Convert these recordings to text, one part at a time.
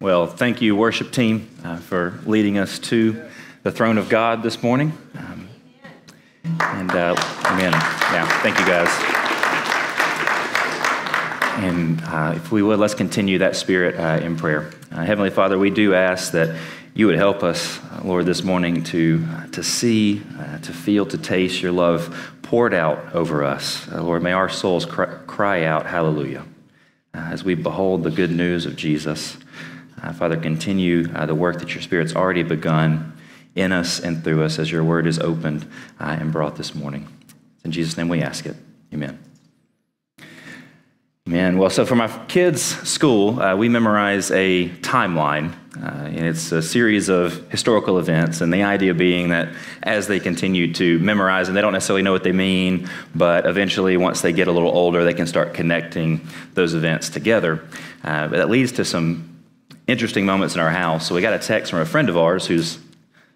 Well, thank you, worship team, uh, for leading us to the throne of God this morning. Um, and uh, amen. Yeah, thank you guys. And uh, if we would, let's continue that spirit uh, in prayer. Uh, Heavenly Father, we do ask that you would help us, uh, Lord, this morning to, to see, to feel, to taste your love poured out over us. Lord, may our souls cry, cry out, Hallelujah, as we behold the good news of Jesus. Uh, Father, continue uh, the work that your Spirit's already begun in us and through us as your word is opened uh, and brought this morning. In Jesus' name we ask it. Amen. Amen. Well, so for my kids' school, uh, we memorize a timeline, uh, and it's a series of historical events. And the idea being that as they continue to memorize, and they don't necessarily know what they mean, but eventually, once they get a little older, they can start connecting those events together. Uh, but that leads to some interesting moments in our house. So we got a text from a friend of ours whose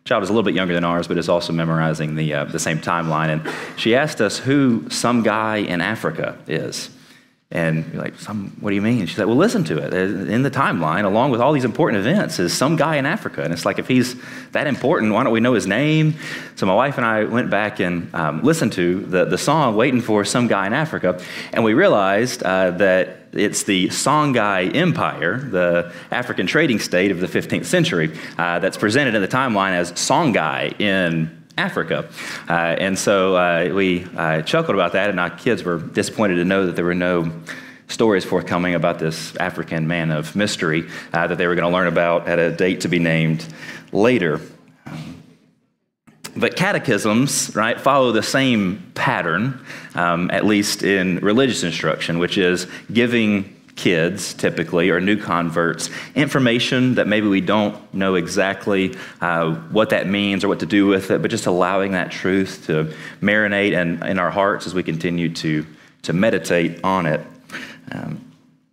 child is a little bit younger than ours, but is also memorizing the, uh, the same timeline. And she asked us who some guy in Africa is. And you're like, some, what do you mean? She's like, well, listen to it. In the timeline, along with all these important events, is some guy in Africa. And it's like, if he's that important, why don't we know his name? So my wife and I went back and um, listened to the, the song, Waiting for Some Guy in Africa. And we realized uh, that it's the Songhai Empire, the African trading state of the 15th century, uh, that's presented in the timeline as Songhai in Africa. Uh, and so uh, we uh, chuckled about that, and our kids were disappointed to know that there were no stories forthcoming about this African man of mystery uh, that they were going to learn about at a date to be named later. But catechisms, right, follow the same pattern, um, at least in religious instruction, which is giving kids typically or new converts information that maybe we don't know exactly uh, what that means or what to do with it, but just allowing that truth to marinate in, in our hearts as we continue to, to meditate on it. Um,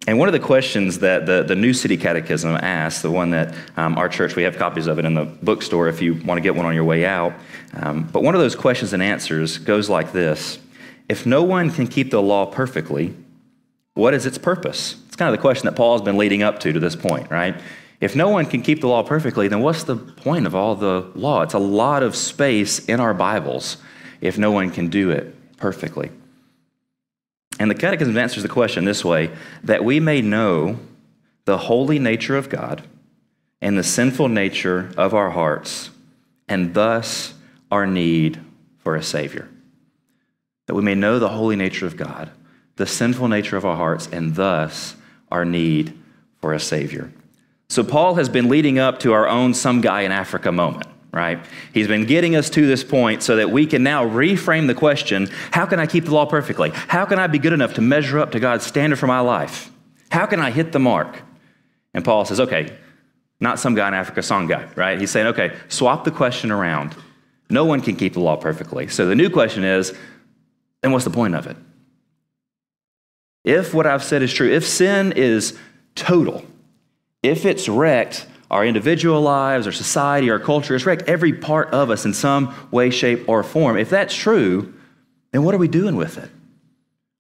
and one of the questions that the, the New City Catechism asks, the one that um, our church, we have copies of it in the bookstore if you want to get one on your way out. Um, but one of those questions and answers goes like this If no one can keep the law perfectly, what is its purpose? It's kind of the question that Paul's been leading up to to this point, right? If no one can keep the law perfectly, then what's the point of all the law? It's a lot of space in our Bibles if no one can do it perfectly. And the Catechism answers the question this way that we may know the holy nature of God and the sinful nature of our hearts, and thus our need for a Savior. That we may know the holy nature of God, the sinful nature of our hearts, and thus our need for a Savior. So, Paul has been leading up to our own some guy in Africa moment right? He's been getting us to this point so that we can now reframe the question how can I keep the law perfectly? How can I be good enough to measure up to God's standard for my life? How can I hit the mark? And Paul says, okay, not some guy in Africa, some guy, right? He's saying, okay, swap the question around. No one can keep the law perfectly. So the new question is, then what's the point of it? If what I've said is true, if sin is total, if it's wrecked our individual lives, our society, our culture. It's wrecked every part of us in some way, shape, or form. If that's true, then what are we doing with it?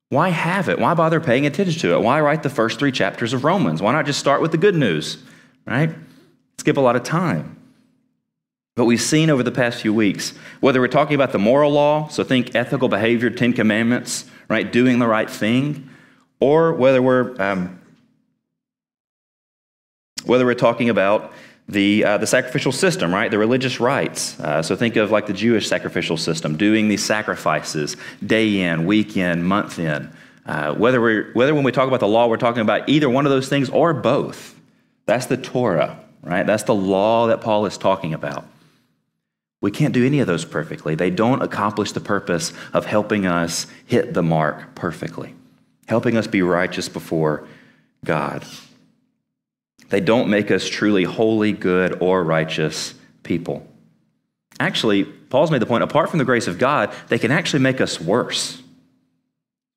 Why have it? Why bother paying attention to it? Why write the first three chapters of Romans? Why not just start with the good news, right? Skip a lot of time. But we've seen over the past few weeks, whether we're talking about the moral law, so think ethical behavior, Ten Commandments, right, doing the right thing, or whether we're um, whether we're talking about the, uh, the sacrificial system, right? The religious rites. Uh, so think of like the Jewish sacrificial system, doing these sacrifices day in, week in, month in. Uh, whether, we're, whether when we talk about the law, we're talking about either one of those things or both. That's the Torah, right? That's the law that Paul is talking about. We can't do any of those perfectly. They don't accomplish the purpose of helping us hit the mark perfectly, helping us be righteous before God. They don't make us truly holy, good, or righteous people. Actually, Paul's made the point apart from the grace of God, they can actually make us worse.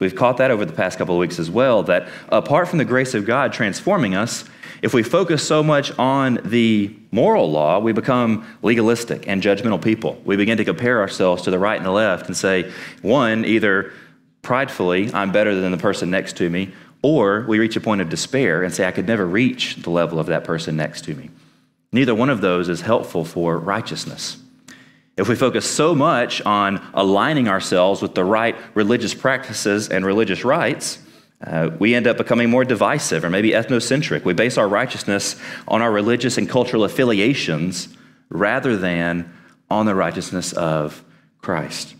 We've caught that over the past couple of weeks as well that apart from the grace of God transforming us, if we focus so much on the moral law, we become legalistic and judgmental people. We begin to compare ourselves to the right and the left and say, one, either pridefully, I'm better than the person next to me, or we reach a point of despair and say, I could never reach the level of that person next to me. Neither one of those is helpful for righteousness. If we focus so much on aligning ourselves with the right religious practices and religious rites, uh, we end up becoming more divisive or maybe ethnocentric. We base our righteousness on our religious and cultural affiliations rather than on the righteousness of Christ.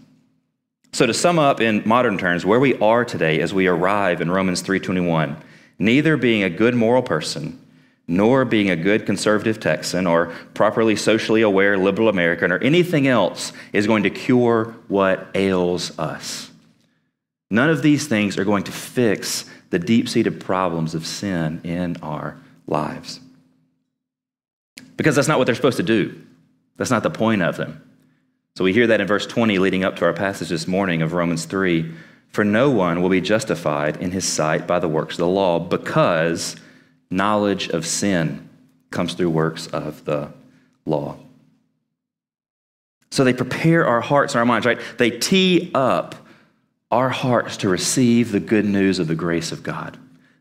So to sum up in modern terms, where we are today as we arrive in Romans 3:21, neither being a good moral person nor being a good conservative Texan or properly socially aware liberal American or anything else is going to cure what ails us. None of these things are going to fix the deep seated problems of sin in our lives. Because that's not what they're supposed to do, that's not the point of them. So we hear that in verse 20 leading up to our passage this morning of Romans 3 For no one will be justified in his sight by the works of the law because knowledge of sin comes through works of the law. So they prepare our hearts and our minds, right? They tee up our hearts to receive the good news of the grace of God.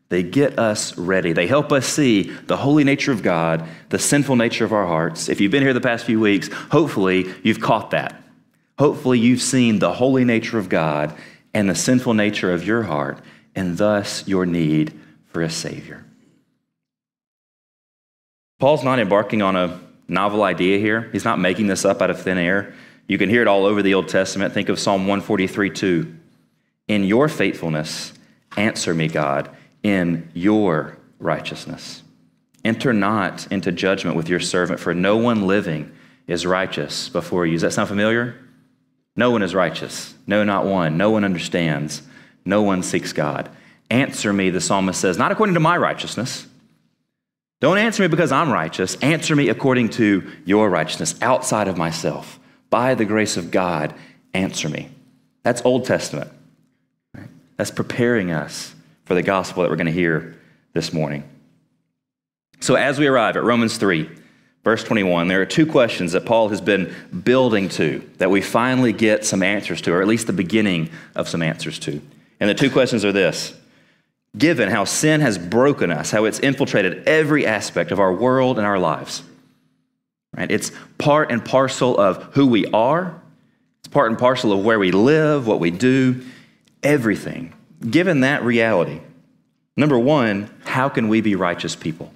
They get us ready. They help us see the holy nature of God, the sinful nature of our hearts. If you've been here the past few weeks, hopefully you've caught that. Hopefully you've seen the holy nature of God and the sinful nature of your heart, and thus your need for a Savior. Paul's not embarking on a novel idea here. He's not making this up out of thin air. You can hear it all over the Old Testament. Think of Psalm 143 2. In your faithfulness, answer me, God, in your righteousness. Enter not into judgment with your servant, for no one living is righteous before you. Does that sound familiar? No one is righteous. No, not one. No one understands. No one seeks God. Answer me, the psalmist says, not according to my righteousness. Don't answer me because I'm righteous. Answer me according to your righteousness, outside of myself. By the grace of God, answer me. That's Old Testament. That's preparing us for the gospel that we're going to hear this morning. So, as we arrive at Romans 3, verse 21, there are two questions that Paul has been building to that we finally get some answers to, or at least the beginning of some answers to. And the two questions are this Given how sin has broken us, how it's infiltrated every aspect of our world and our lives, right? It's part and parcel of who we are, it's part and parcel of where we live, what we do everything. Given that reality, number one, how can we be righteous people?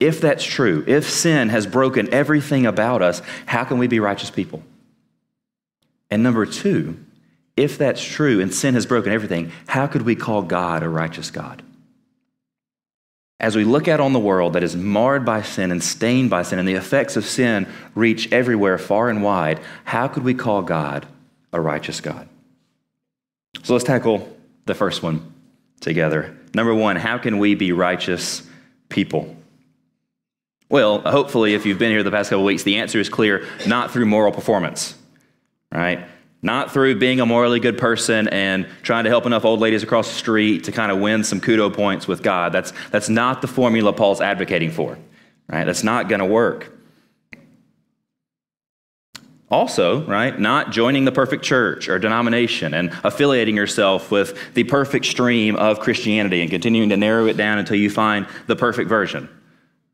If that's true, if sin has broken everything about us, how can we be righteous people? And number two, if that's true and sin has broken everything, how could we call God a righteous God? As we look out on the world that is marred by sin and stained by sin, and the effects of sin reach everywhere, far and wide, how could we call God a righteous God? So let's tackle the first one together. Number one, how can we be righteous people? Well, hopefully, if you've been here the past couple weeks, the answer is clear not through moral performance, right? Not through being a morally good person and trying to help enough old ladies across the street to kind of win some kudo points with God. That's, that's not the formula Paul's advocating for, right? That's not going to work. Also, right, not joining the perfect church or denomination and affiliating yourself with the perfect stream of Christianity and continuing to narrow it down until you find the perfect version,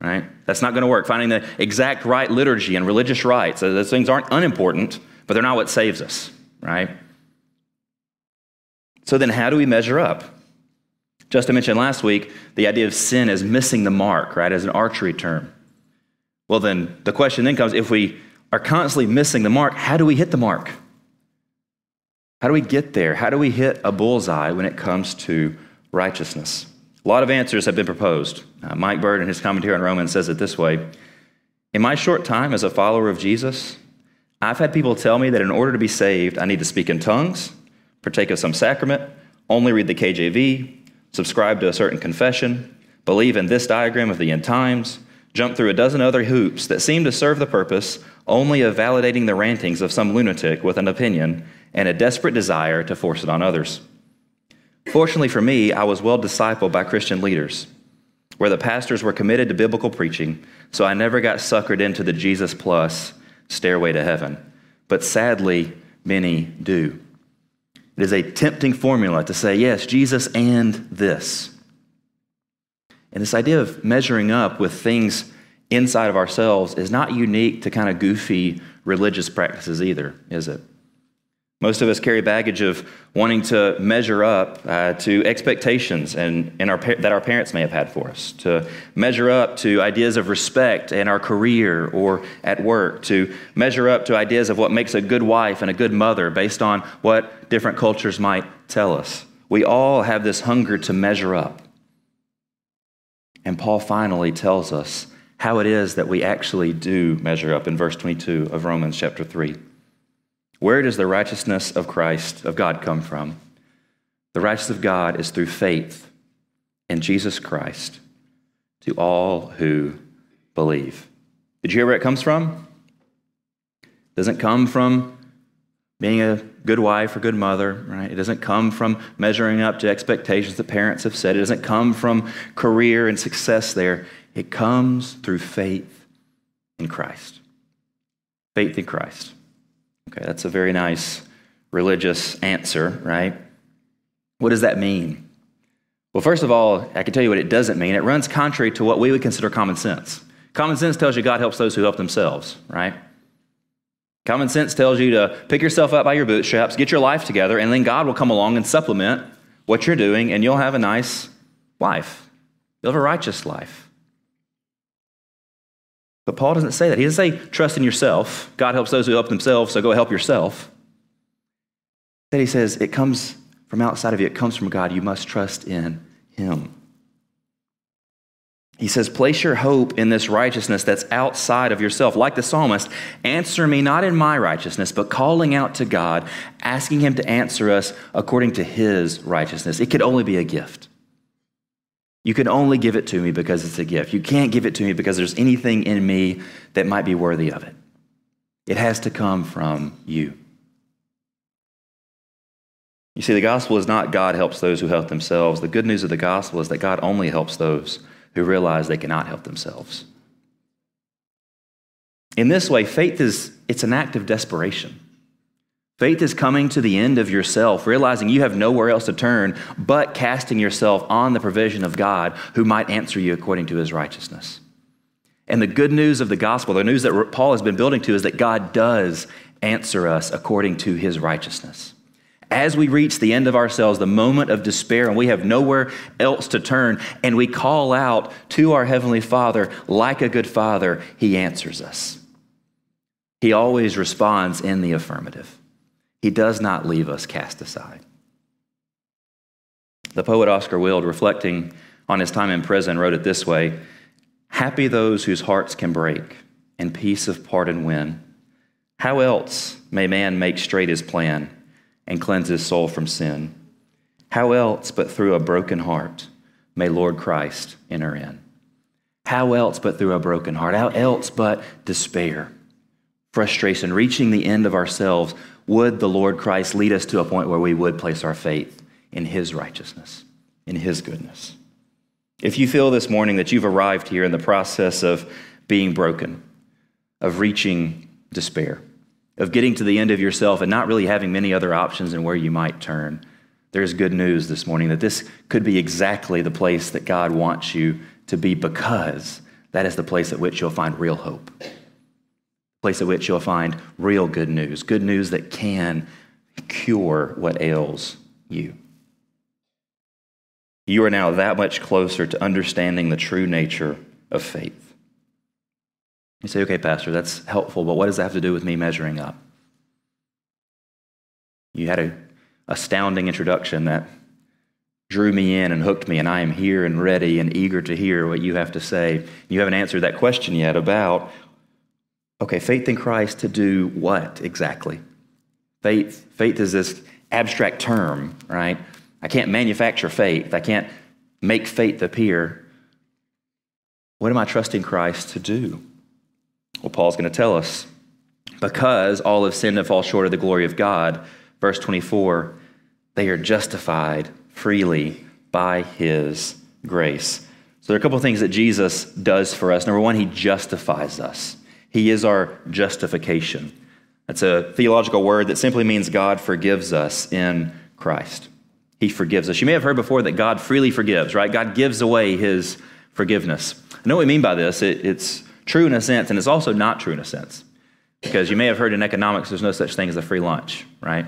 right? That's not going to work. Finding the exact right liturgy and religious rites, uh, those things aren't unimportant, but they're not what saves us, right? So then, how do we measure up? Just I mentioned last week the idea of sin as missing the mark, right, as an archery term. Well, then the question then comes if we are constantly missing the mark, how do we hit the mark? How do we get there? How do we hit a bullseye when it comes to righteousness? A lot of answers have been proposed. Uh, Mike Bird, in his commentary on Romans, says it this way In my short time as a follower of Jesus, I've had people tell me that in order to be saved, I need to speak in tongues, partake of some sacrament, only read the KJV, subscribe to a certain confession, believe in this diagram of the end times, jump through a dozen other hoops that seem to serve the purpose only of validating the rantings of some lunatic with an opinion and a desperate desire to force it on others. Fortunately for me, I was well discipled by Christian leaders, where the pastors were committed to biblical preaching, so I never got suckered into the Jesus plus stairway to heaven. But sadly, many do. It is a tempting formula to say, yes, Jesus and this. And this idea of measuring up with things inside of ourselves is not unique to kind of goofy religious practices either, is it? Most of us carry baggage of wanting to measure up uh, to expectations and, and our, that our parents may have had for us, to measure up to ideas of respect in our career or at work, to measure up to ideas of what makes a good wife and a good mother based on what different cultures might tell us. We all have this hunger to measure up. And Paul finally tells us how it is that we actually do measure up in verse 22 of Romans chapter 3. Where does the righteousness of Christ, of God, come from? The righteousness of God is through faith in Jesus Christ to all who believe. Did you hear where it comes from? It doesn't come from being a good wife or good mother, right? It doesn't come from measuring up to expectations that parents have set. It doesn't come from career and success there. It comes through faith in Christ. Faith in Christ. Okay, that's a very nice religious answer, right? What does that mean? Well, first of all, I can tell you what it doesn't mean. It runs contrary to what we would consider common sense. Common sense tells you God helps those who help themselves, right? Common sense tells you to pick yourself up by your bootstraps, get your life together, and then God will come along and supplement what you're doing, and you'll have a nice life. You'll have a righteous life. But Paul doesn't say that. He doesn't say, trust in yourself. God helps those who help themselves, so go help yourself. Then he says, it comes from outside of you, it comes from God. You must trust in Him. He says, Place your hope in this righteousness that's outside of yourself. Like the psalmist, answer me not in my righteousness, but calling out to God, asking Him to answer us according to His righteousness. It could only be a gift. You can only give it to me because it's a gift. You can't give it to me because there's anything in me that might be worthy of it. It has to come from you. You see, the gospel is not God helps those who help themselves. The good news of the gospel is that God only helps those who realize they cannot help themselves. In this way, faith is it's an act of desperation. Faith is coming to the end of yourself, realizing you have nowhere else to turn but casting yourself on the provision of God who might answer you according to his righteousness. And the good news of the gospel, the news that Paul has been building to, is that God does answer us according to his righteousness. As we reach the end of ourselves, the moment of despair, and we have nowhere else to turn, and we call out to our Heavenly Father like a good father, He answers us. He always responds in the affirmative. He does not leave us cast aside. The poet Oscar Wilde, reflecting on his time in prison, wrote it this way Happy those whose hearts can break and peace of pardon win. How else may man make straight his plan and cleanse his soul from sin? How else but through a broken heart may Lord Christ enter in? How else but through a broken heart? How else but despair, frustration, reaching the end of ourselves would the Lord Christ lead us to a point where we would place our faith in His righteousness, in His goodness. If you feel this morning that you've arrived here in the process of being broken, of reaching despair, of getting to the end of yourself and not really having many other options and where you might turn, there's good news this morning that this could be exactly the place that God wants you to be because that is the place at which you'll find real hope place at which you'll find real good news, good news that can cure what ails you. You are now that much closer to understanding the true nature of faith. You say, okay, Pastor, that's helpful, but what does that have to do with me measuring up? You had an astounding introduction that drew me in and hooked me, and I am here and ready and eager to hear what you have to say. You haven't answered that question yet about Okay, faith in Christ to do what exactly? Faith, faith is this abstract term, right? I can't manufacture faith. I can't make faith appear. What am I trusting Christ to do? Well, Paul's going to tell us. Because all have sinned and fall short of the glory of God, verse 24, they are justified freely by his grace. So there are a couple of things that Jesus does for us. Number one, he justifies us. He is our justification. That's a theological word that simply means God forgives us in Christ. He forgives us. You may have heard before that God freely forgives, right? God gives away his forgiveness. I know what we mean by this. It, it's true in a sense, and it's also not true in a sense. Because you may have heard in economics there's no such thing as a free lunch, right?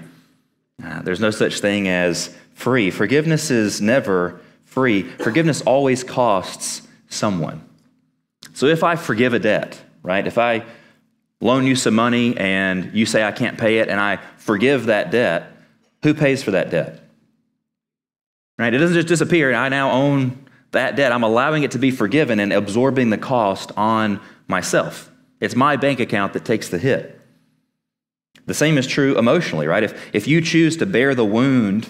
Uh, there's no such thing as free. Forgiveness is never free. Forgiveness always costs someone. So if I forgive a debt, right? If I loan you some money and you say I can't pay it and I forgive that debt, who pays for that debt? Right? It doesn't just disappear. I now own that debt. I'm allowing it to be forgiven and absorbing the cost on myself. It's my bank account that takes the hit. The same is true emotionally, right? If, if you choose to bear the wound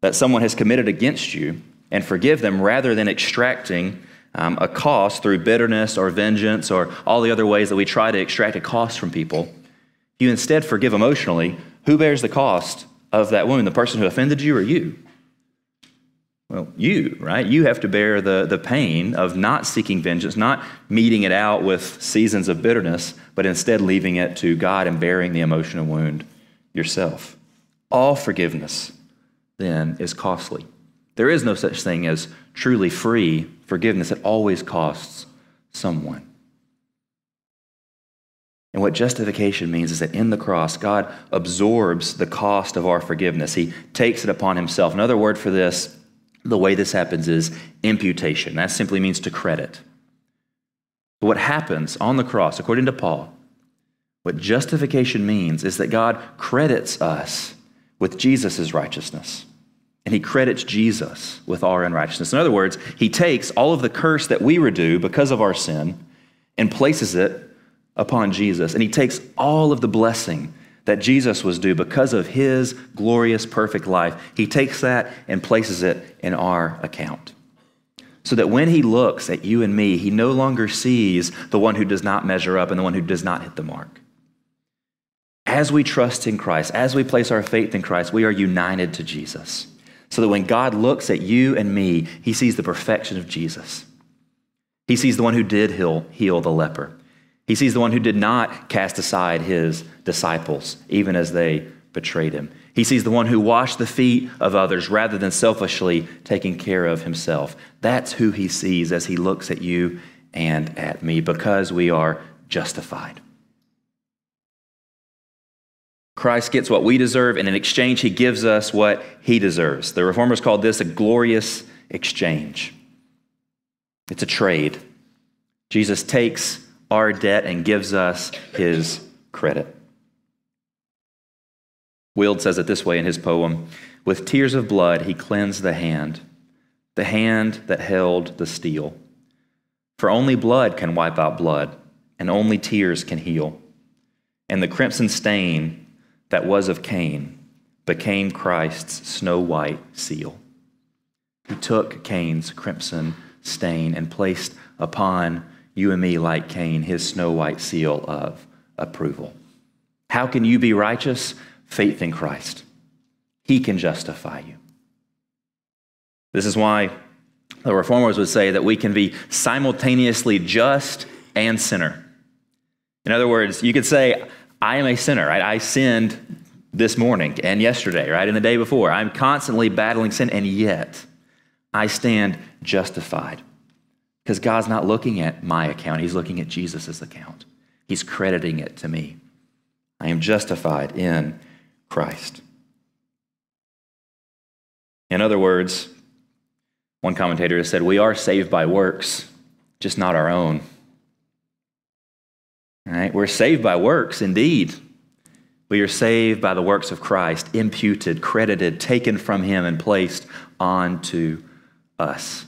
that someone has committed against you and forgive them rather than extracting um, a cost through bitterness or vengeance or all the other ways that we try to extract a cost from people, you instead forgive emotionally, who bears the cost of that wound? The person who offended you or you? Well, you, right? You have to bear the, the pain of not seeking vengeance, not meting it out with seasons of bitterness, but instead leaving it to God and bearing the emotional wound yourself. All forgiveness, then, is costly. There is no such thing as truly free forgiveness. It always costs someone. And what justification means is that in the cross, God absorbs the cost of our forgiveness. He takes it upon himself. Another word for this the way this happens is imputation. That simply means to credit. But what happens on the cross, according to Paul, what justification means is that God credits us with Jesus' righteousness. And he credits Jesus with our unrighteousness. In other words, he takes all of the curse that we were due because of our sin and places it upon Jesus. And he takes all of the blessing that Jesus was due because of his glorious, perfect life. He takes that and places it in our account. So that when he looks at you and me, he no longer sees the one who does not measure up and the one who does not hit the mark. As we trust in Christ, as we place our faith in Christ, we are united to Jesus. So that when God looks at you and me, he sees the perfection of Jesus. He sees the one who did heal, heal the leper. He sees the one who did not cast aside his disciples, even as they betrayed him. He sees the one who washed the feet of others rather than selfishly taking care of himself. That's who he sees as he looks at you and at me because we are justified. Christ gets what we deserve, and in exchange, he gives us what he deserves. The reformers called this a glorious exchange. It's a trade. Jesus takes our debt and gives us his credit. Wilde says it this way in his poem With tears of blood, he cleansed the hand, the hand that held the steel. For only blood can wipe out blood, and only tears can heal. And the crimson stain that was of Cain became Christ's snow white seal. He took Cain's crimson stain and placed upon you and me, like Cain, his snow white seal of approval. How can you be righteous? Faith in Christ. He can justify you. This is why the reformers would say that we can be simultaneously just and sinner. In other words, you could say, I am a sinner, right? I sinned this morning and yesterday, right? And the day before. I'm constantly battling sin, and yet I stand justified. Because God's not looking at my account, He's looking at Jesus' account. He's crediting it to me. I am justified in Christ. In other words, one commentator has said, We are saved by works, just not our own. Right? We're saved by works, indeed. We are saved by the works of Christ, imputed, credited, taken from Him, and placed onto us.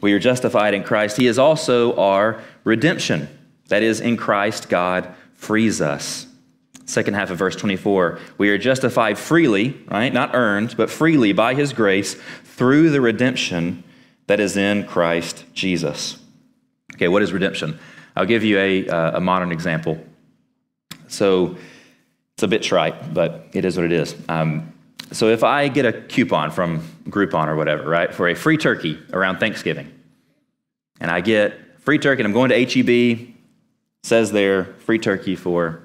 We are justified in Christ. He is also our redemption. That is, in Christ, God frees us. Second half of verse 24. We are justified freely, right? Not earned, but freely by his grace through the redemption that is in Christ Jesus. Okay, what is redemption? I'll give you a, uh, a modern example. So it's a bit trite, but it is what it is. Um, so if I get a coupon from Groupon or whatever, right, for a free turkey around Thanksgiving, and I get free turkey, and I'm going to HEB, says there, free turkey for,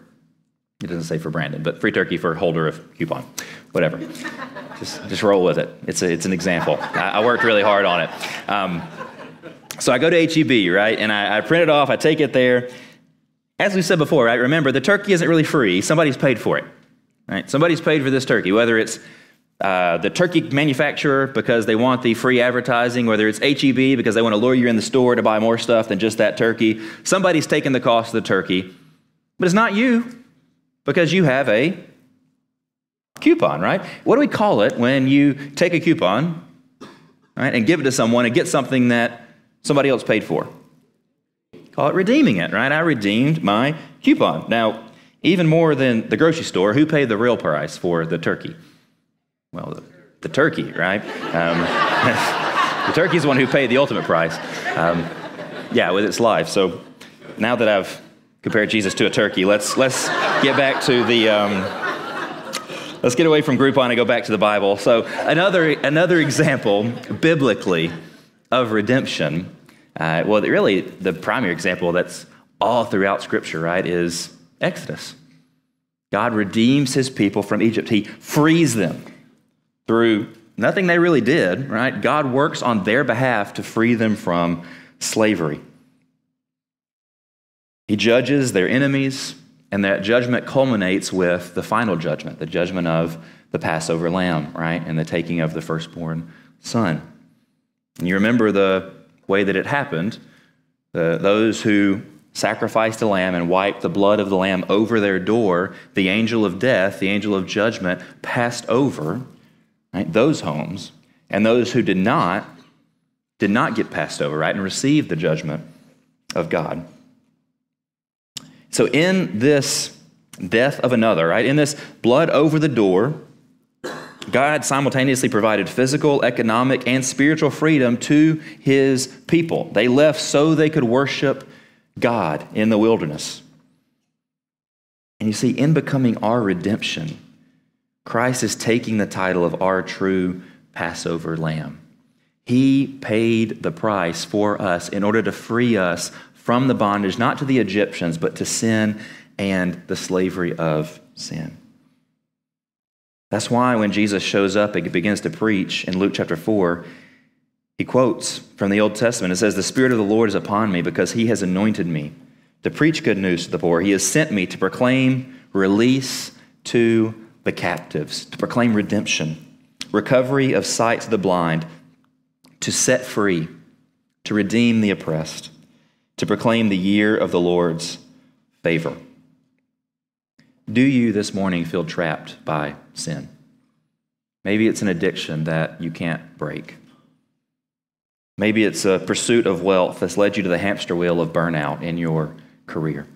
it doesn't say for Brandon, but free turkey for holder of coupon. whatever. just, just roll with it. It's, a, it's an example. I, I worked really hard on it. Um, so I go to HEB, right? And I, I print it off, I take it there. As we said before, right? Remember, the turkey isn't really free. Somebody's paid for it, right? Somebody's paid for this turkey, whether it's uh, the turkey manufacturer because they want the free advertising, whether it's HEB because they want to lure you in the store to buy more stuff than just that turkey. Somebody's taking the cost of the turkey, but it's not you because you have a coupon, right? What do we call it when you take a coupon, right, and give it to someone and get something that somebody else paid for? Call it redeeming it, right? I redeemed my coupon. Now, even more than the grocery store, who paid the real price for the turkey? Well, the, the turkey, right? Um, the turkey's the one who paid the ultimate price. Um, yeah, with its life. So now that I've compared Jesus to a turkey, let's, let's get back to the. Um, let's get away from Groupon and go back to the Bible. So, another, another example biblically of redemption uh, well, really, the primary example that's all throughout Scripture, right, is Exodus. God redeems his people from Egypt. He frees them through nothing they really did, right? God works on their behalf to free them from slavery. He judges their enemies, and that judgment culminates with the final judgment, the judgment of the Passover lamb, right? And the taking of the firstborn son. And you remember the way that it happened, the, those who sacrificed a lamb and wiped the blood of the lamb over their door, the angel of death, the angel of judgment, passed over right, those homes. And those who did not, did not get passed over, right, and received the judgment of God. So, in this death of another, right, in this blood over the door, God simultaneously provided physical, economic, and spiritual freedom to his people. They left so they could worship God in the wilderness. And you see, in becoming our redemption, Christ is taking the title of our true Passover lamb. He paid the price for us in order to free us from the bondage, not to the Egyptians, but to sin and the slavery of sin. That's why when Jesus shows up and begins to preach in Luke chapter 4, he quotes from the Old Testament. It says, The Spirit of the Lord is upon me because he has anointed me to preach good news to the poor. He has sent me to proclaim release to the captives, to proclaim redemption, recovery of sight to the blind, to set free, to redeem the oppressed, to proclaim the year of the Lord's favor. Do you this morning feel trapped by sin? Maybe it's an addiction that you can't break. Maybe it's a pursuit of wealth that's led you to the hamster wheel of burnout in your career.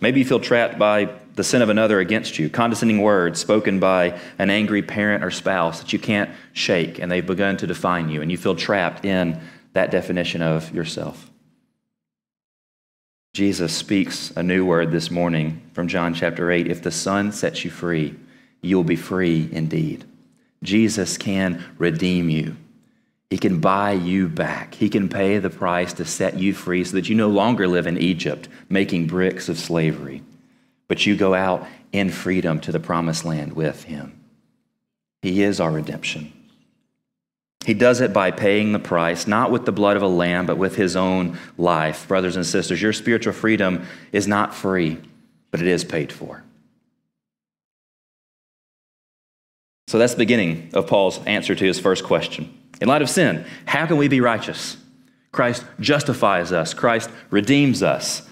Maybe you feel trapped by the sin of another against you, condescending words spoken by an angry parent or spouse that you can't shake, and they've begun to define you, and you feel trapped in that definition of yourself. Jesus speaks a new word this morning from John chapter 8. If the Son sets you free, you will be free indeed. Jesus can redeem you. He can buy you back. He can pay the price to set you free so that you no longer live in Egypt making bricks of slavery, but you go out in freedom to the promised land with Him. He is our redemption. He does it by paying the price, not with the blood of a lamb, but with his own life. Brothers and sisters, your spiritual freedom is not free, but it is paid for. So that's the beginning of Paul's answer to his first question. In light of sin, how can we be righteous? Christ justifies us, Christ redeems us.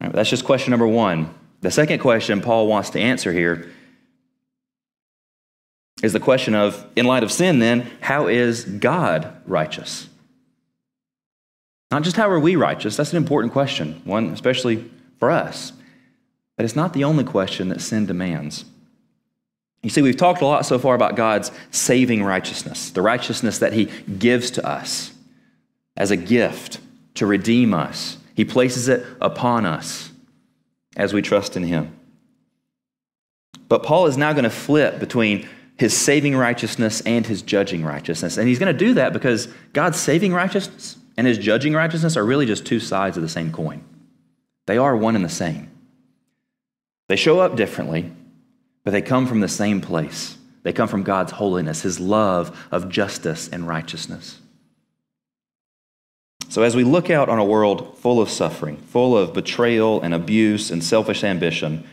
Right, that's just question number one. The second question Paul wants to answer here is the question of, in light of sin, then, how is God righteous? Not just how are we righteous, that's an important question, one especially for us. But it's not the only question that sin demands. You see, we've talked a lot so far about God's saving righteousness, the righteousness that He gives to us as a gift to redeem us. He places it upon us as we trust in Him. But Paul is now going to flip between his saving righteousness and his judging righteousness. And he's going to do that because God's saving righteousness and his judging righteousness are really just two sides of the same coin. They are one and the same. They show up differently, but they come from the same place. They come from God's holiness, His love of justice and righteousness. So, as we look out on a world full of suffering, full of betrayal and abuse and selfish ambition,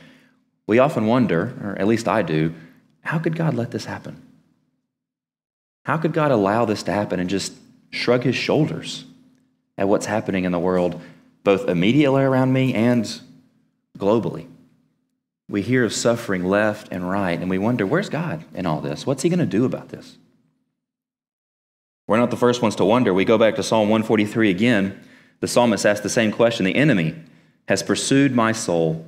we often wonder, or at least I do, how could God let this happen? How could God allow this to happen and just shrug his shoulders at what's happening in the world, both immediately around me and globally? We hear of suffering left and right, and we wonder, where's God in all this? What's he going to do about this? We're not the first ones to wonder. We go back to Psalm 143 again. The psalmist asked the same question The enemy has pursued my soul.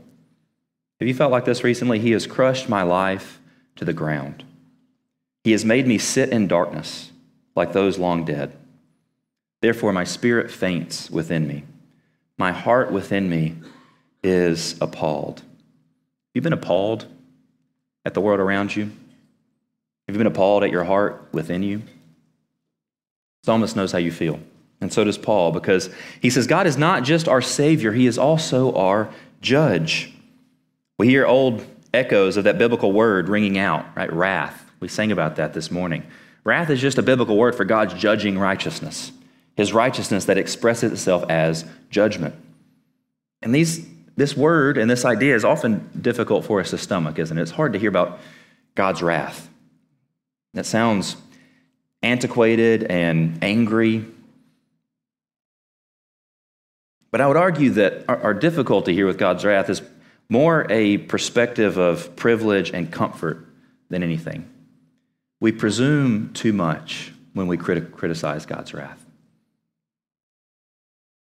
Have you felt like this recently? He has crushed my life to the ground. He has made me sit in darkness like those long dead. Therefore, my spirit faints within me. My heart within me is appalled. Have You've been appalled at the world around you? Have you been appalled at your heart within you? Psalmist knows how you feel, and so does Paul, because he says God is not just our Savior, He is also our judge. We hear old echoes of that biblical word ringing out, right? Wrath. We sang about that this morning. Wrath is just a biblical word for God's judging righteousness, his righteousness that expresses itself as judgment. And these, this word and this idea is often difficult for us to stomach, isn't it? It's hard to hear about God's wrath. That sounds antiquated and angry. But I would argue that our, difficulty here with God's wrath is more a perspective of privilege and comfort than anything. We presume too much when we criti- criticize God's wrath.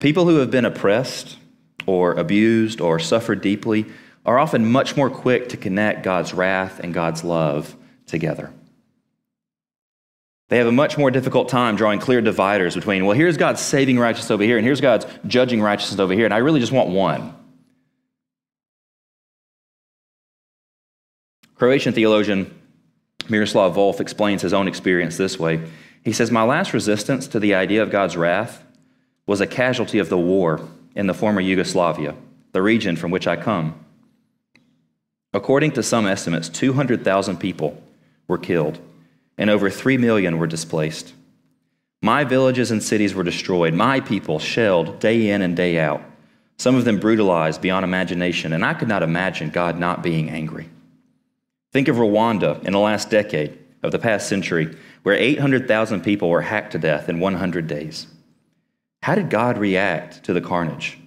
People who have been oppressed or abused or suffered deeply are often much more quick to connect God's wrath and God's love together. They have a much more difficult time drawing clear dividers between, well, here's God's saving righteousness over here, and here's God's judging righteousness over here, and I really just want one. Croatian theologian Miroslav Volf explains his own experience this way. He says, My last resistance to the idea of God's wrath was a casualty of the war in the former Yugoslavia, the region from which I come. According to some estimates, 200,000 people were killed and over 3 million were displaced. My villages and cities were destroyed, my people shelled day in and day out, some of them brutalized beyond imagination, and I could not imagine God not being angry. Think of Rwanda in the last decade of the past century, where 800,000 people were hacked to death in 100 days. How did God react to the carnage?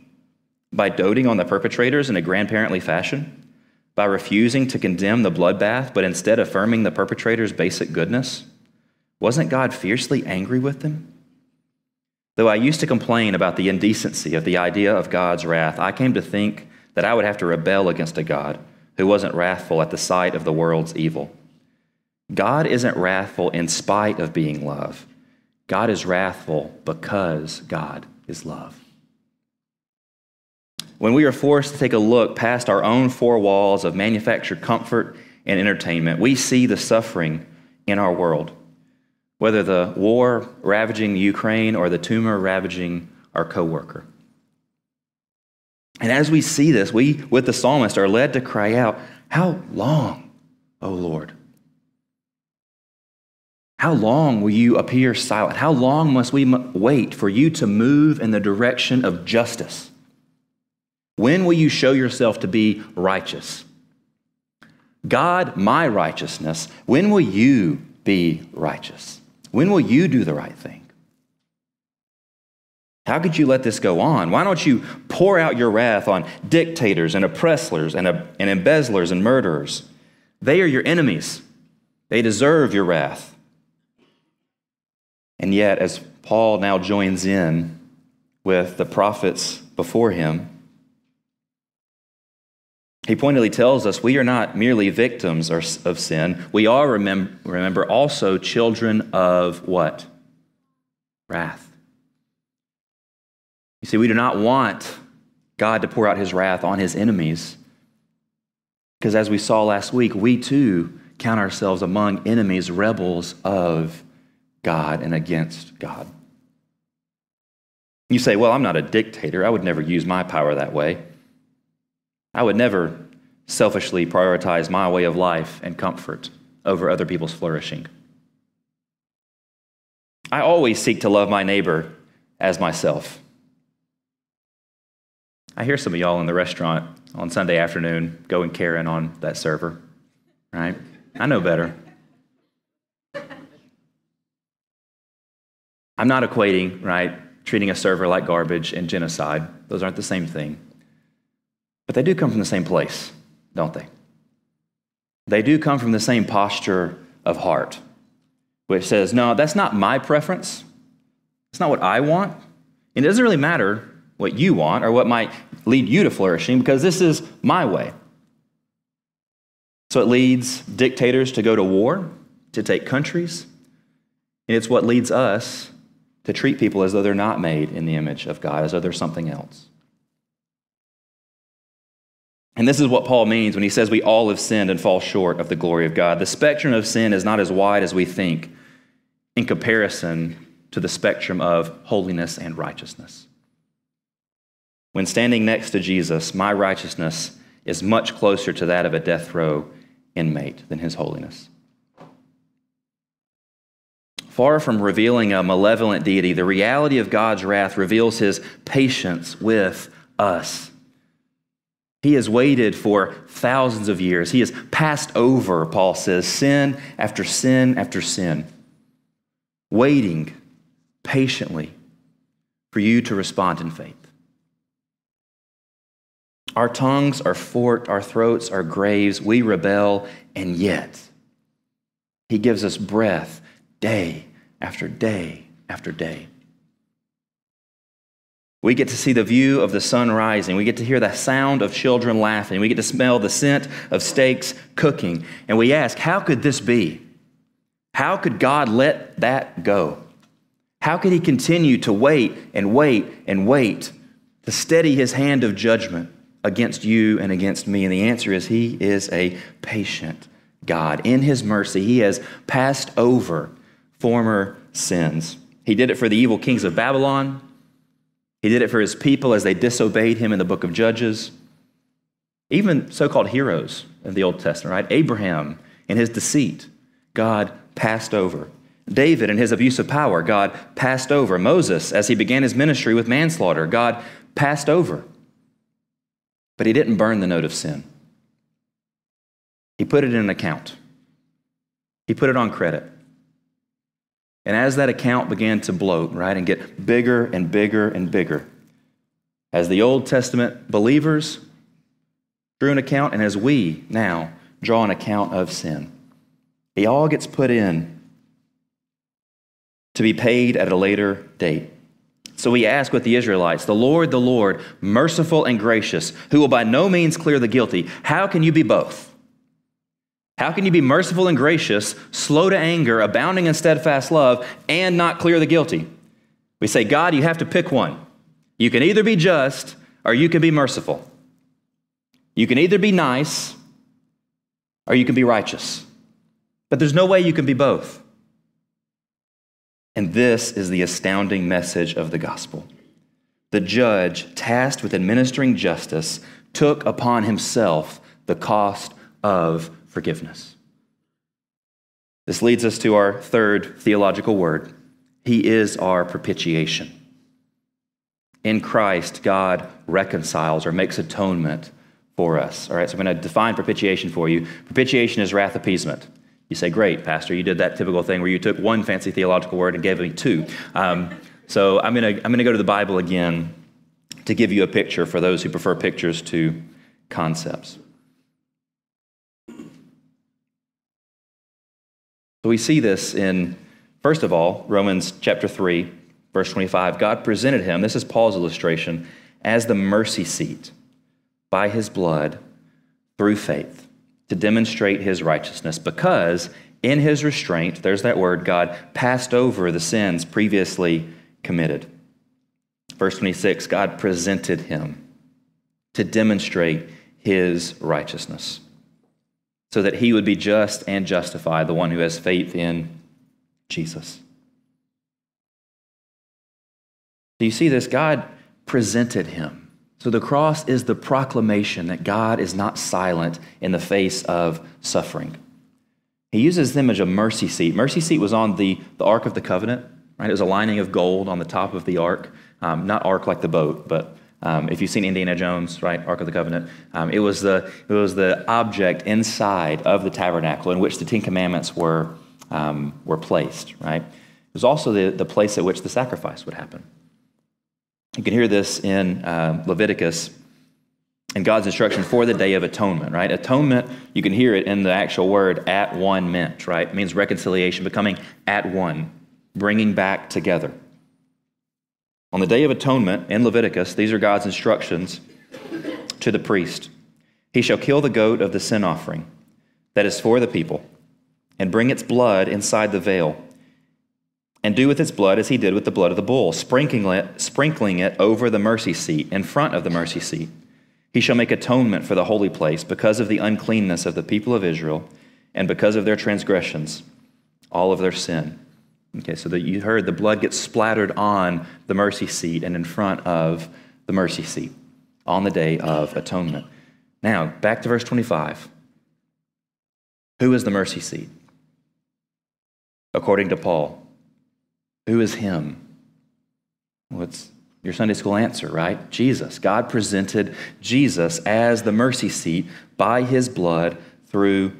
By doting on the perpetrators in a grandparently fashion? By refusing to condemn the bloodbath, but instead affirming the perpetrator's basic goodness? Wasn't God fiercely angry with them? Though I used to complain about the indecency of the idea of God's wrath, I came to think that I would have to rebel against a God who wasn't wrathful at the sight of the world's evil. God isn't wrathful in spite of being love. God is wrathful because God is love. When we are forced to take a look past our own four walls of manufactured comfort and entertainment, we see the suffering in our world, whether the war ravaging Ukraine or the tumor ravaging our coworker. And as we see this, we, with the psalmist, are led to cry out, How long, O Lord? How long will you appear silent? How long must we wait for you to move in the direction of justice? When will you show yourself to be righteous? God, my righteousness, when will you be righteous? When will you do the right thing? How could you let this go on? Why don't you pour out your wrath on dictators and oppressors and, and embezzlers and murderers? They are your enemies. They deserve your wrath. And yet, as Paul now joins in with the prophets before him, he pointedly tells us we are not merely victims of sin. We are, remember, also children of what? Wrath. You see, we do not want God to pour out his wrath on his enemies. Because as we saw last week, we too count ourselves among enemies, rebels of God and against God. You say, Well, I'm not a dictator. I would never use my power that way. I would never selfishly prioritize my way of life and comfort over other people's flourishing. I always seek to love my neighbor as myself. I hear some of y'all in the restaurant on Sunday afternoon going Karen on that server, right? I know better. I'm not equating, right, treating a server like garbage and genocide. Those aren't the same thing. But they do come from the same place, don't they? They do come from the same posture of heart, which says, no, that's not my preference. It's not what I want. And it doesn't really matter what you want or what might lead you to flourishing because this is my way. So it leads dictators to go to war, to take countries, and it's what leads us to treat people as though they're not made in the image of God, as though they're something else. And this is what Paul means when he says we all have sinned and fall short of the glory of God. The spectrum of sin is not as wide as we think in comparison to the spectrum of holiness and righteousness. When standing next to Jesus, my righteousness is much closer to that of a death row inmate than his holiness. Far from revealing a malevolent deity, the reality of God's wrath reveals his patience with us. He has waited for thousands of years. He has passed over, Paul says, sin after sin after sin, waiting patiently for you to respond in faith. Our tongues are forked, our throats are graves, we rebel, and yet He gives us breath day after day after day. We get to see the view of the sun rising. We get to hear the sound of children laughing. We get to smell the scent of steaks cooking. And we ask, how could this be? How could God let that go? How could He continue to wait and wait and wait to steady His hand of judgment against you and against me? And the answer is He is a patient God. In His mercy, He has passed over former sins. He did it for the evil kings of Babylon. He did it for his people as they disobeyed him in the book of Judges. Even so called heroes of the Old Testament, right? Abraham in his deceit, God passed over. David in his abuse of power, God passed over. Moses, as he began his ministry with manslaughter, God passed over. But he didn't burn the note of sin. He put it in an account, he put it on credit. And as that account began to bloat, right, and get bigger and bigger and bigger, as the Old Testament believers drew an account, and as we now draw an account of sin, it all gets put in to be paid at a later date. So we ask with the Israelites, the Lord, the Lord, merciful and gracious, who will by no means clear the guilty, how can you be both? How can you be merciful and gracious, slow to anger, abounding in steadfast love, and not clear the guilty? We say, God, you have to pick one. You can either be just or you can be merciful. You can either be nice or you can be righteous. But there's no way you can be both. And this is the astounding message of the gospel. The judge, tasked with administering justice, took upon himself the cost of forgiveness. This leads us to our third theological word He is our propitiation. In Christ, God reconciles or makes atonement for us. All right, so I'm going to define propitiation for you. Propitiation is wrath appeasement. You say, Great, Pastor, you did that typical thing where you took one fancy theological word and gave me two. Um, so I'm going to I'm going to go to the Bible again to give you a picture for those who prefer pictures to concepts. So we see this in, first of all, Romans chapter 3, verse 25. God presented him, this is Paul's illustration, as the mercy seat by his blood through faith to demonstrate his righteousness because in his restraint, there's that word, God passed over the sins previously committed. Verse 26 God presented him to demonstrate his righteousness so that he would be just and justify the one who has faith in Jesus. Do you see this? God presented him. So the cross is the proclamation that God is not silent in the face of suffering. He uses the image of mercy seat. Mercy seat was on the, the Ark of the Covenant, right? It was a lining of gold on the top of the ark. Um, not ark like the boat, but um, if you've seen Indiana Jones, right, Ark of the Covenant, um, it, was the, it was the object inside of the tabernacle in which the Ten Commandments were, um, were placed, right? It was also the, the place at which the sacrifice would happen. You can hear this in uh, Leviticus and God's instruction for the Day of Atonement, right? Atonement, you can hear it in the actual word at one meant, right? It means reconciliation, becoming at one, bringing back together. On the Day of Atonement in Leviticus, these are God's instructions to the priest. He shall kill the goat of the sin offering that is for the people and bring its blood inside the veil and do with its blood as he did with the blood of the bull, sprinkling it, sprinkling it over the mercy seat in front of the mercy seat. He shall make atonement for the holy place because of the uncleanness of the people of Israel and because of their transgressions, all of their sin. Okay, so that you heard the blood gets splattered on the mercy seat and in front of the mercy seat on the day of atonement. Now, back to verse 25. Who is the mercy seat? According to Paul, who is him? What's your Sunday school answer, right? Jesus. God presented Jesus as the mercy seat by his blood through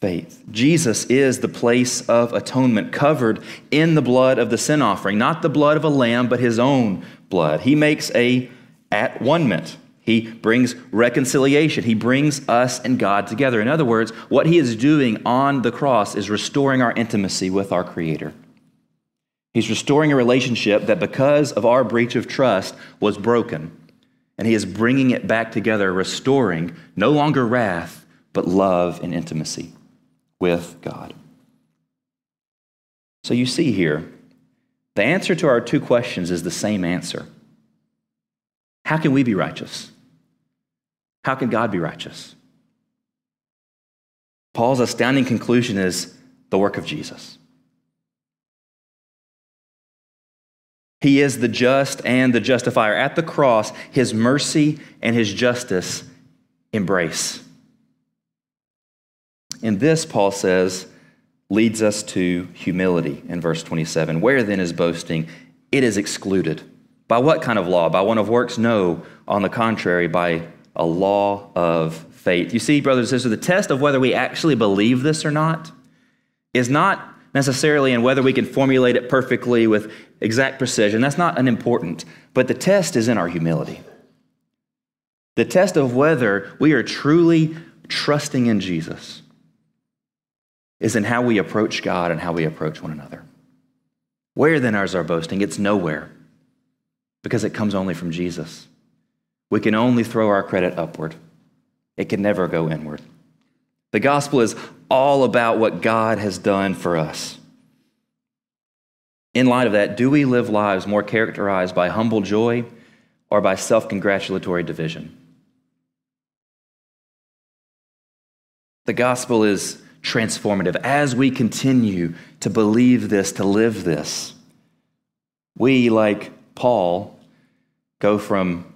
faith. Jesus is the place of atonement covered in the blood of the sin offering, not the blood of a lamb, but his own blood. He makes a at one ment. He brings reconciliation. He brings us and God together. In other words, what he is doing on the cross is restoring our intimacy with our Creator. He's restoring a relationship that, because of our breach of trust, was broken. And he is bringing it back together, restoring no longer wrath, but love and intimacy with God. So you see here, the answer to our two questions is the same answer. How can we be righteous? How can God be righteous? Paul's astounding conclusion is the work of Jesus. He is the just and the justifier. At the cross, his mercy and his justice embrace. And this, Paul says, leads us to humility in verse 27. Where then is boasting? It is excluded. By what kind of law? By one of works? No. On the contrary, by a law of faith. You see, brothers and sisters, the test of whether we actually believe this or not is not necessarily in whether we can formulate it perfectly with exact precision. That's not unimportant. But the test is in our humility. The test of whether we are truly trusting in Jesus is in how we approach God and how we approach one another. Where then is our boasting? It's nowhere because it comes only from Jesus. We can only throw our credit upward, it can never go inward. The gospel is all about what God has done for us. In light of that, do we live lives more characterized by humble joy or by self congratulatory division? The gospel is transformative. As we continue to believe this, to live this, we, like Paul, go from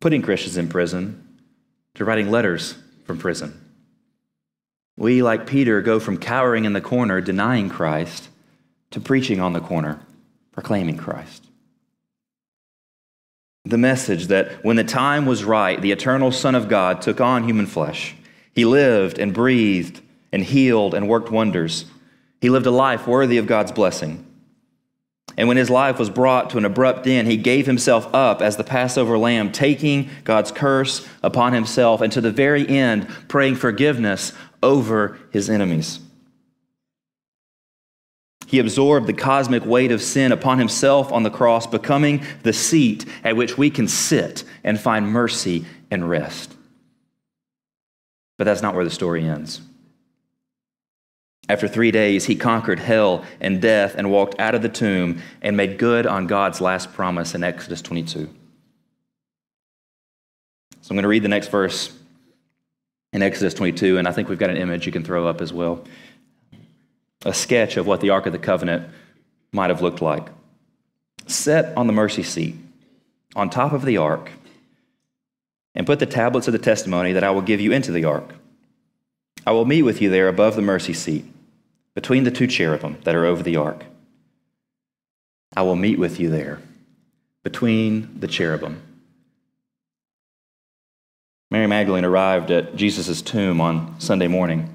putting Christians in prison to writing letters from prison. We, like Peter, go from cowering in the corner, denying Christ, to preaching on the corner, proclaiming Christ. The message that when the time was right, the eternal Son of God took on human flesh. He lived and breathed and healed and worked wonders. He lived a life worthy of God's blessing. And when his life was brought to an abrupt end, he gave himself up as the Passover lamb, taking God's curse upon himself, and to the very end, praying forgiveness over his enemies. He absorbed the cosmic weight of sin upon himself on the cross, becoming the seat at which we can sit and find mercy and rest. But that's not where the story ends. After three days, he conquered hell and death and walked out of the tomb and made good on God's last promise in Exodus 22. So I'm going to read the next verse in Exodus 22, and I think we've got an image you can throw up as well. A sketch of what the Ark of the Covenant might have looked like. Set on the mercy seat, on top of the ark, and put the tablets of the testimony that I will give you into the ark. I will meet with you there above the mercy seat, between the two cherubim that are over the ark. I will meet with you there, between the cherubim. Mary Magdalene arrived at Jesus' tomb on Sunday morning,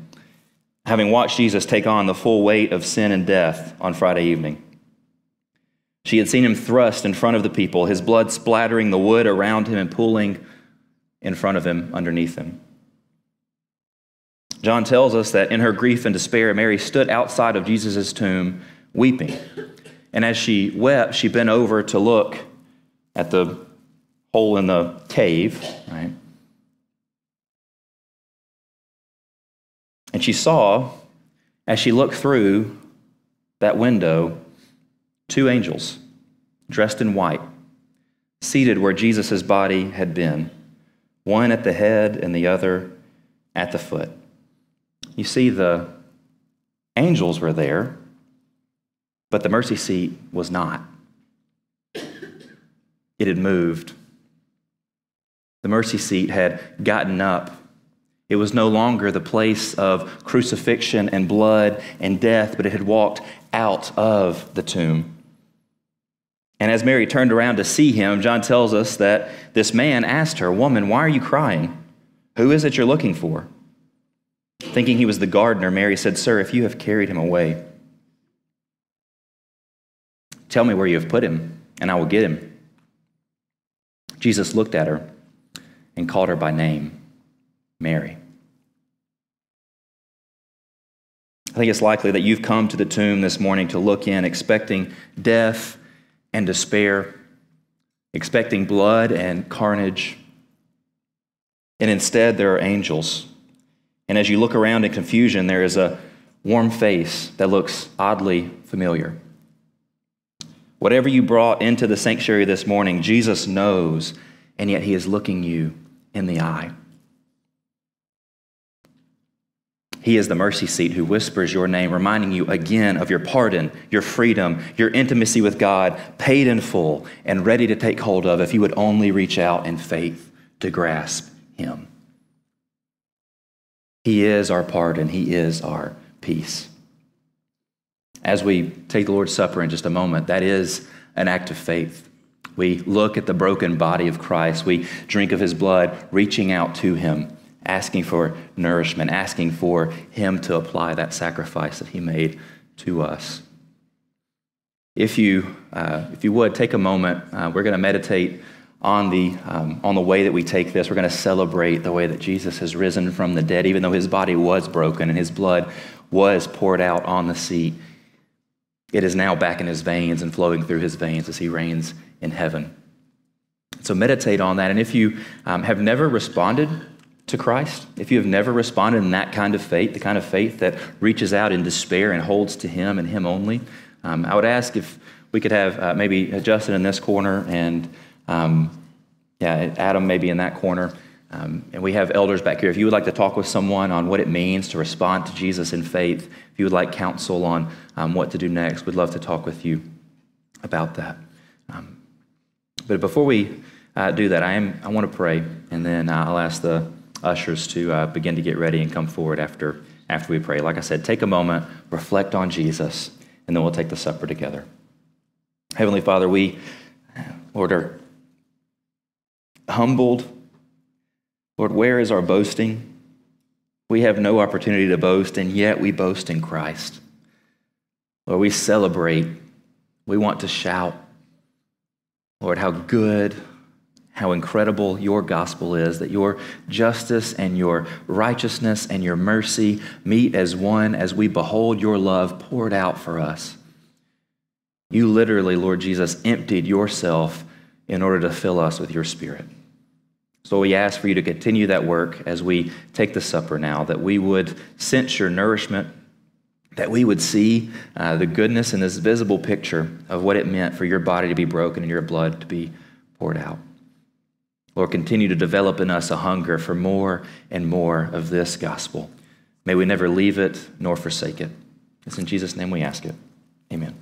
having watched Jesus take on the full weight of sin and death on Friday evening. She had seen him thrust in front of the people, his blood splattering the wood around him and pooling in front of him underneath him. John tells us that in her grief and despair, Mary stood outside of Jesus' tomb weeping. And as she wept, she bent over to look at the hole in the cave, right? And she saw, as she looked through that window, two angels dressed in white, seated where Jesus' body had been, one at the head and the other at the foot. You see, the angels were there, but the mercy seat was not. It had moved. The mercy seat had gotten up it was no longer the place of crucifixion and blood and death, but it had walked out of the tomb. And as Mary turned around to see him, John tells us that this man asked her, Woman, why are you crying? Who is it you're looking for? Thinking he was the gardener, Mary said, Sir, if you have carried him away, tell me where you have put him, and I will get him. Jesus looked at her and called her by name. Mary. I think it's likely that you've come to the tomb this morning to look in expecting death and despair, expecting blood and carnage. And instead, there are angels. And as you look around in confusion, there is a warm face that looks oddly familiar. Whatever you brought into the sanctuary this morning, Jesus knows, and yet he is looking you in the eye. He is the mercy seat who whispers your name, reminding you again of your pardon, your freedom, your intimacy with God, paid in full and ready to take hold of if you would only reach out in faith to grasp Him. He is our pardon, He is our peace. As we take the Lord's Supper in just a moment, that is an act of faith. We look at the broken body of Christ, we drink of His blood, reaching out to Him asking for nourishment, asking for Him to apply that sacrifice that He made to us. If you, uh, if you would, take a moment. Uh, we're going to meditate on the, um, on the way that we take this. We're going to celebrate the way that Jesus has risen from the dead, even though His body was broken and His blood was poured out on the seat. It is now back in His veins and flowing through His veins as He reigns in heaven. So meditate on that. And if you um, have never responded to Christ, if you have never responded in that kind of faith, the kind of faith that reaches out in despair and holds to Him and Him only, um, I would ask if we could have uh, maybe Justin in this corner and um, yeah, Adam maybe in that corner. Um, and we have elders back here. If you would like to talk with someone on what it means to respond to Jesus in faith, if you would like counsel on um, what to do next, we'd love to talk with you about that. Um, but before we uh, do that, I, am, I want to pray, and then I'll ask the ushers to uh, begin to get ready and come forward after, after we pray. Like I said, take a moment, reflect on Jesus, and then we'll take the supper together. Heavenly Father, we, Lord, are humbled. Lord, where is our boasting? We have no opportunity to boast, and yet we boast in Christ. Lord, we celebrate. We want to shout, Lord, how good how incredible your gospel is, that your justice and your righteousness and your mercy meet as one as we behold your love poured out for us. You literally, Lord Jesus, emptied yourself in order to fill us with your spirit. So we ask for you to continue that work as we take the supper now, that we would sense your nourishment, that we would see uh, the goodness in this visible picture of what it meant for your body to be broken and your blood to be poured out. Lord, continue to develop in us a hunger for more and more of this gospel. May we never leave it nor forsake it. It's in Jesus' name we ask it. Amen.